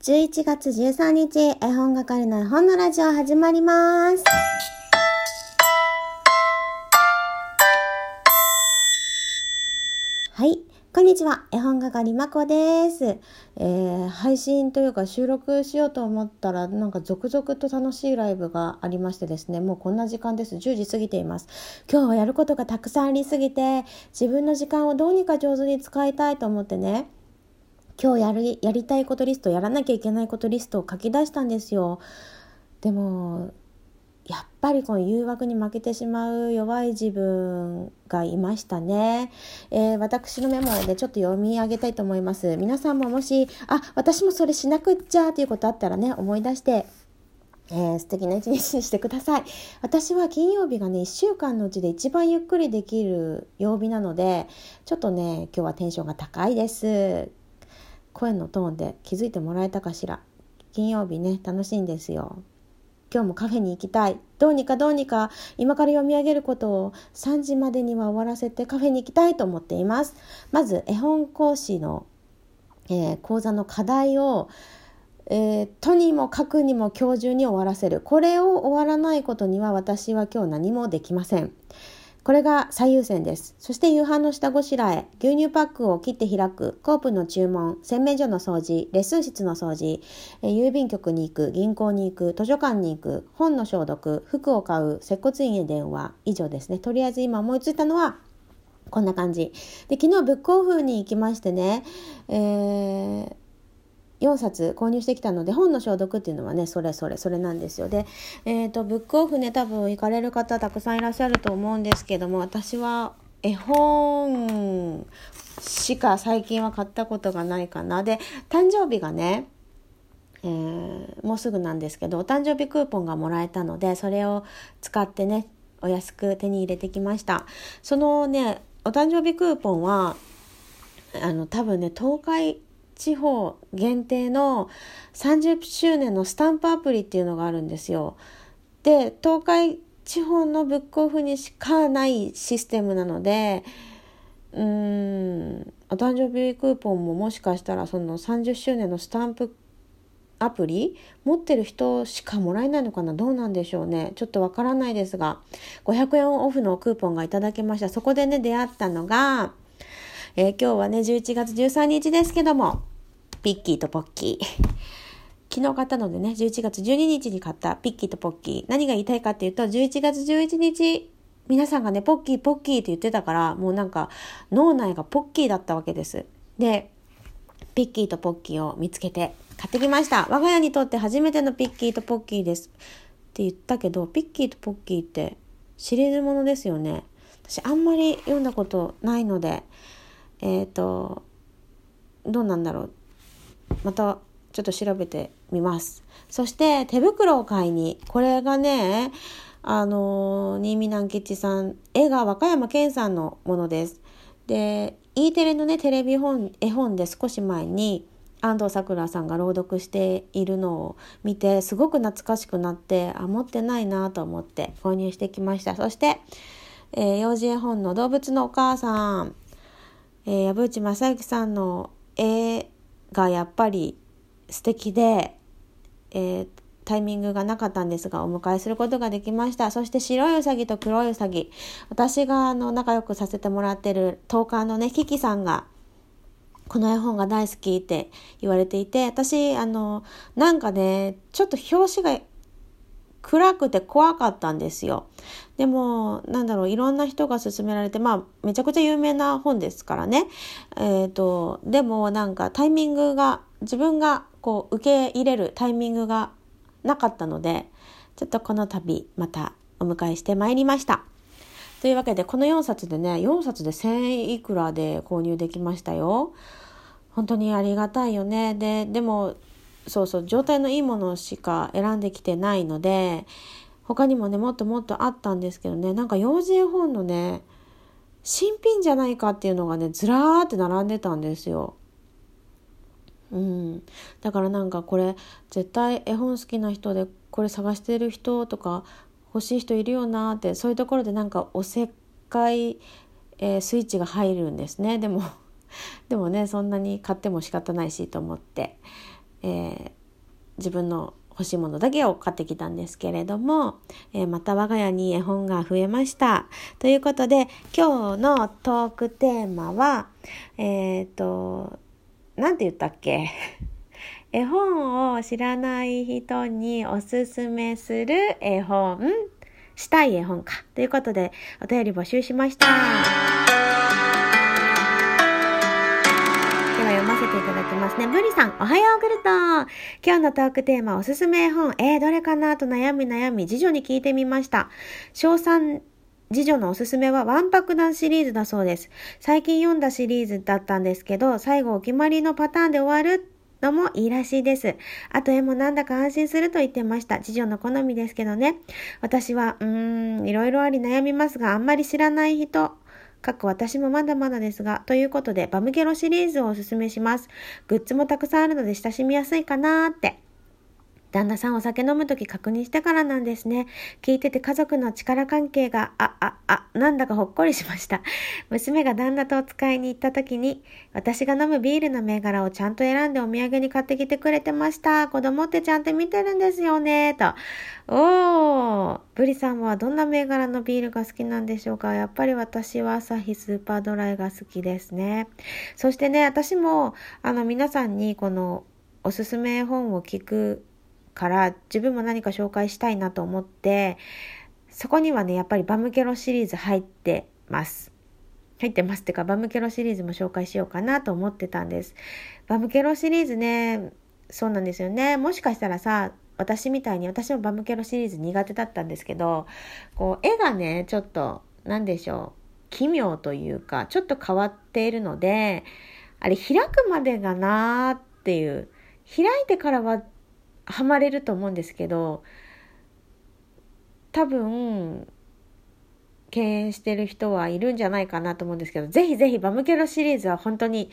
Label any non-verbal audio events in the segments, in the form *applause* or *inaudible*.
11月13日、絵本係の絵本のラジオ始まります。はい。こんにちは。絵本係まこです。えー、配信というか収録しようと思ったら、なんか続々と楽しいライブがありましてですね、もうこんな時間です。10時過ぎています。今日はやることがたくさんありすぎて、自分の時間をどうにか上手に使いたいと思ってね、今日やりやりたいことリストやらなきゃいけないことリストを書き出したんですよでもやっぱりこの誘惑に負けてしまう弱い自分がいましたね、えー、私のメモでちょっと読み上げたいと思います皆さんももしあ私もそれしなくっちゃということあったらね思い出してえー、素敵な一日にしてください。私は金曜日がね、1週間のうちで一番ゆっくりできる曜日なので、ちょっとね、今日はテンションが高いです。声のトーンで気づいてもらえたかしら？金曜日ね楽しいんですよ。今日もカフェに行きたい。どうにかどうにか今から読み上げることを3時までには終わらせてカフェに行きたいと思っています。まず絵本講師の、えー、講座の課題をえー、とにもかくにも今日中に終わらせる。これを終わらないことには私は今日何もできません。これが最優先です。そして夕飯の下ごしらえ、牛乳パックを切って開く、コープの注文、洗面所の掃除、レッスン室の掃除、え郵便局に行く、銀行に行く、図書館に行く、本の消毒、服を買う、接骨院へ電話、以上ですね。とりあえず今思いついたのは、こんな感じ。で、昨日ブックオフに行きましてね、えー4冊購入してきたので本の消毒っていうのはねそれそれそれなんですよ。で、えーと、ブックオフね多分行かれる方たくさんいらっしゃると思うんですけども私は絵本しか最近は買ったことがないかな。で誕生日がねえー、もうすぐなんですけどお誕生日クーポンがもらえたのでそれを使ってねお安く手に入れてきました。そのねお誕生日クーポンはあの多分ね東海地方限定の30周年のスタンプアプリっていうのがあるんですよ。で東海地方のブックオフにしかないシステムなのでうーんお誕生日クーポンももしかしたらその30周年のスタンプアプリ持ってる人しかもらえないのかな？どうなんでしょうね。ちょっとわからないですが500円オフのクーポンがいただけました。そこでね出会ったのがえー、今日はね、11月13日ですけども、ピッキーとポッキー。*laughs* 昨日買ったのでね、11月12日に買ったピッキーとポッキー。何が言いたいかっていうと、11月11日、皆さんがね、ポッキーポッキーって言ってたから、もうなんか脳内がポッキーだったわけです。で、ピッキーとポッキーを見つけて買ってきました。我が家にとって初めてのピッキーとポッキーです。って言ったけど、ピッキーとポッキーってシリーズものですよね。私あんまり読んだことないので、えっ、ー、と、どうなんだろう。またちょっと調べてみます。そして手袋を買いに、これがね、あの、新見南吉さん、絵が和歌山健さんのものです。で、E テレのね、テレビ本、絵本で少し前に、安藤サクラさんが朗読しているのを見て、すごく懐かしくなって、あ、持ってないなと思って購入してきました。そして、えー、幼児絵本の動物のお母さん、えー、藪内正幸さんの絵がやっぱり素敵で、えー、タイミングがなかったんですがお迎えすることができました。そして白いうさぎと黒いうさぎ私があの仲良くさせてもらってる10日のねキキさんがこの絵本が大好きって言われていて私あのなんかねちょっと表紙が暗くて怖かったんですよ。でも、なんだろう、いろんな人が勧められて、まあ、めちゃくちゃ有名な本ですからね。えっ、ー、と、でもなんかタイミングが、自分がこう受け入れるタイミングがなかったので、ちょっとこの度またお迎えしてまいりました。というわけで、この4冊でね、4冊で1000円いくらで購入できましたよ。本当にありがたいよね。で、でも、そうそう状態のいいものしか選んできてないので他にもねもっともっとあったんですけどねなんか幼児絵本のね新品じゃないかっていうのがねずらーって並んでたんですよ。うん、だからなんかこれ絶対絵本好きな人でこれ探してる人とか欲しい人いるよなってそういうところでなんかおせっかい、えー、スイッチが入るんですね。でも *laughs* でもねそんなに買っても仕方ないしと思って。えー、自分の欲しいものだけを買ってきたんですけれども、えー、また我が家に絵本が増えました。ということで、今日のトークテーマは、えっ、ー、と、なんて言ったっけ？*laughs* 絵本を知らない人におすすめする絵本、したい絵本か。ということで、お便り募集しました。ね。ブリさん、おはようグルト今日のトークテーマ、おすすめ絵本、えー、どれかな？と悩み悩み、次女に聞いてみました。小3次女のおすすめはワンパクダンシリーズだそうです。最近読んだシリーズだったんですけど、最後お決まりのパターンで終わるのもいいらしいです。あと絵もなんだか安心すると言ってました。次女の好みですけどね。私は、うーん、いろいろあり悩みますが、あんまり知らない人、かく私もまだまだですが、ということで、バムゲロシリーズをおすすめします。グッズもたくさんあるので親しみやすいかなーって。旦那さんお酒飲むとき確認してからなんですね。聞いてて家族の力関係が、あ、あ、あ、なんだかほっこりしました。*laughs* 娘が旦那とお使いに行ったときに、私が飲むビールの銘柄をちゃんと選んでお土産に買ってきてくれてました。子供ってちゃんと見てるんですよね。と。おー、ブリさんはどんな銘柄のビールが好きなんでしょうかやっぱり私は朝日スーパードライが好きですね。そしてね、私も、あの、皆さんにこの、おすすめ本を聞くから自分も何か紹介したいなと思ってそこにはねやっぱりバムケロシリーズ入ってます。入ってますってかバムケロシリーズも紹介しようかなと思ってたんです。バムケロシリーズねそうなんですよね。もしかしたらさ私みたいに私もバムケロシリーズ苦手だったんですけどこう絵がねちょっと何でしょう奇妙というかちょっと変わっているのであれ開くまでがなーっていう。開いてからはハマれると思うんですけど多分敬遠してる人はいるんじゃないかなと思うんですけどぜひぜひバムケロシリーズは本当に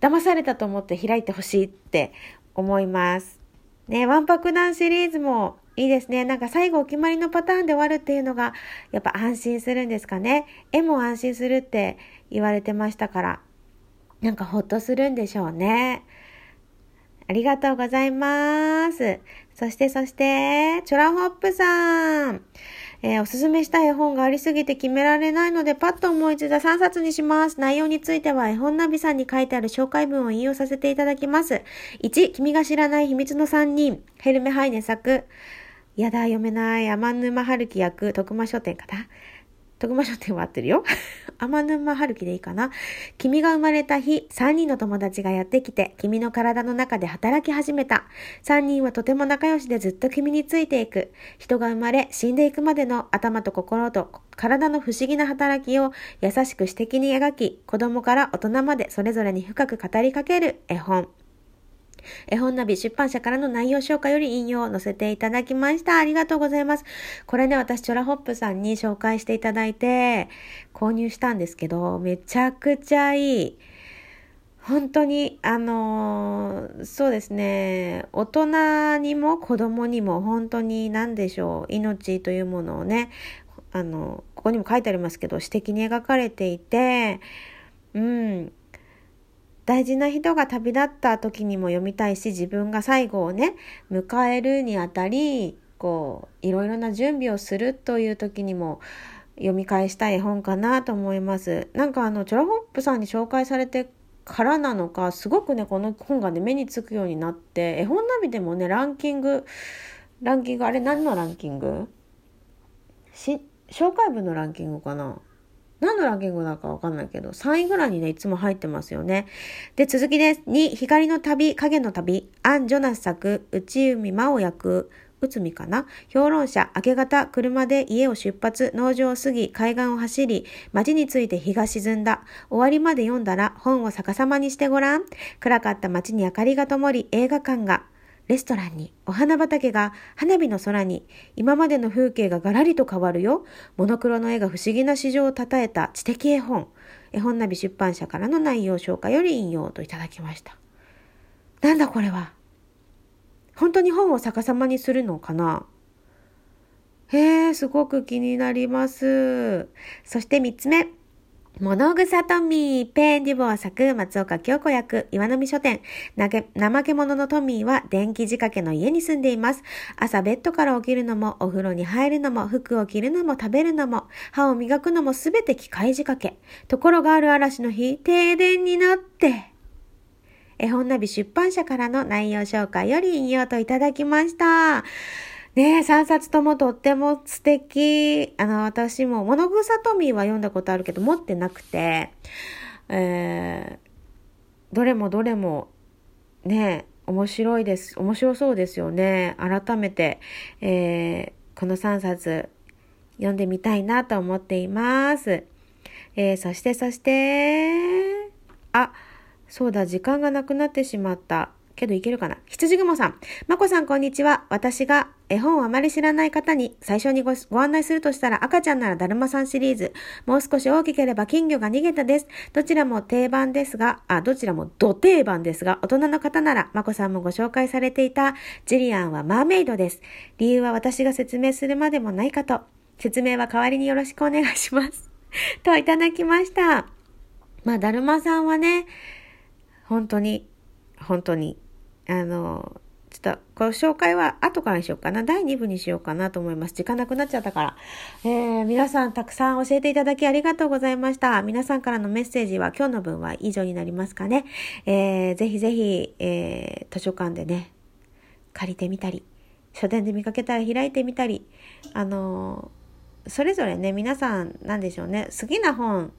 騙されたと思って開いてほしいって思います。ね、ワンパクダンシリーズもいいですね。なんか最後お決まりのパターンで終わるっていうのがやっぱ安心するんですかね。絵も安心するって言われてましたから。なんかほっとするんでしょうね。ありがとうございます。そしてそして、チョラホップさん。えー、おすすめした絵本がありすぎて決められないので、パッと思いついた3冊にします。内容については、絵本ナビさんに書いてある紹介文を引用させていただきます。1、君が知らない秘密の3人。ヘルメハイネ作。やだ、読めない。天沼春樹役、徳間書店かな。徳間書店は合ってるよ。天沼春樹でいいかな。君が生まれた日、3人の友達がやってきて、君の体の中で働き始めた。3人はとても仲良しでずっと君についていく。人が生まれ、死んでいくまでの頭と心と体の不思議な働きを優しく詩的に描き、子供から大人までそれぞれに深く語りかける絵本。絵本ナビ出版社からの内容紹介より引用を載せていただきました。ありがとうございます。これね、私、チョラホップさんに紹介していただいて、購入したんですけど、めちゃくちゃいい。本当に、あのー、そうですね、大人にも子供にも本当に何でしょう、命というものをね、あの、ここにも書いてありますけど、詩的に描かれていて、うん、大事な人が旅立った時にも読みたいし、自分が最後をね、迎えるにあたり、こう、いろいろな準備をするという時にも、読み返したい本かなと思います。なんかあの、チョロホップさんに紹介されてからなのか、すごくね、この本がね、目につくようになって、絵本ナビでもね、ランキング、ランキング、あれ何のランキング？し、紹介文のランキングかな？何のランキングだかわかんないけど、3位ぐらいにね、いつも入ってますよね。で、続きです。2、光の旅、影の旅、アン・ジョナス作、内海真央役、内海かな？評論者、明け方、車で家を出発、農場を過ぎ、海岸を走り、街について日が沈んだ。終わりまで読んだら、本を逆さまにしてごらん。暗かった街に明かりが灯り、映画館が。レストランに、お花畑が、花火の空に、今までの風景がガラリと変わるよ。モノクロの絵が不思議な市場を称えた知的絵本。絵本ナビ出版社からの内容紹介より引用といただきました。なんだこれは？本当に本を逆さまにするのかな？へえ、すごく気になります。そして三つ目。物草トミー、ペンディボア作、松岡京子役、岩波書店。なけ怠け者のトミーは電気仕掛けの家に住んでいます。朝ベッドから起きるのも、お風呂に入るのも、服を着るのも、食べるのも、歯を磨くのもすべて機械仕掛け。ところがある嵐の日、停電になって、絵本ナビ出版社からの内容紹介より引用といただきました。ねえ、3冊ともとっても素敵。あの、私も、物草トミーは読んだことあるけど、持ってなくて、えー、どれもどれも、ねえ、面白いです。面白そうですよね。改めて、えー、この3冊読んでみたいなと思っています。えー、そしてそして、あ、そうだ、時間がなくなってしまった。けどいけるかな？羊雲さん。まこさんこんにちは。私が絵本をあまり知らない方に最初にご案内するとしたら赤ちゃんならだるまさんシリーズ。もう少し大きければ金魚が逃げたです。どちらも定番ですが、あ、どちらも土定番ですが、大人の方ならまこさんもご紹介されていたジュリアンはマーメイドです。理由は私が説明するまでもないかと。説明は代わりによろしくお願いします。*laughs* といただきました。まあ、だるまさんはね、本当に、本当にあの、ちょっとご紹介は後からにしようかな。第2部にしようかなと思います。時間なくなっちゃったから。えー、皆さんたくさん教えていただきありがとうございました。皆さんからのメッセージは今日の分は以上になりますかね。えー、ぜひぜひ、えー、図書館でね、借りてみたり、書店で見かけたら開いてみたり、あのそれぞれね、皆さん、なんでしょうね、好きな本、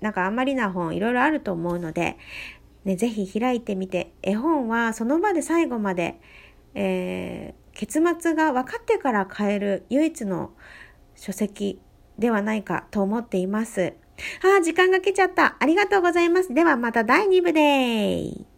なんかあんまりな本いろいろあると思うので、ね、ぜひ開いてみて、絵本はその場で最後まで、えー、結末が分かってから買える唯一の書籍ではないかと思っています。ああ、時間が来ちゃった。ありがとうございます。ではまた第2部でー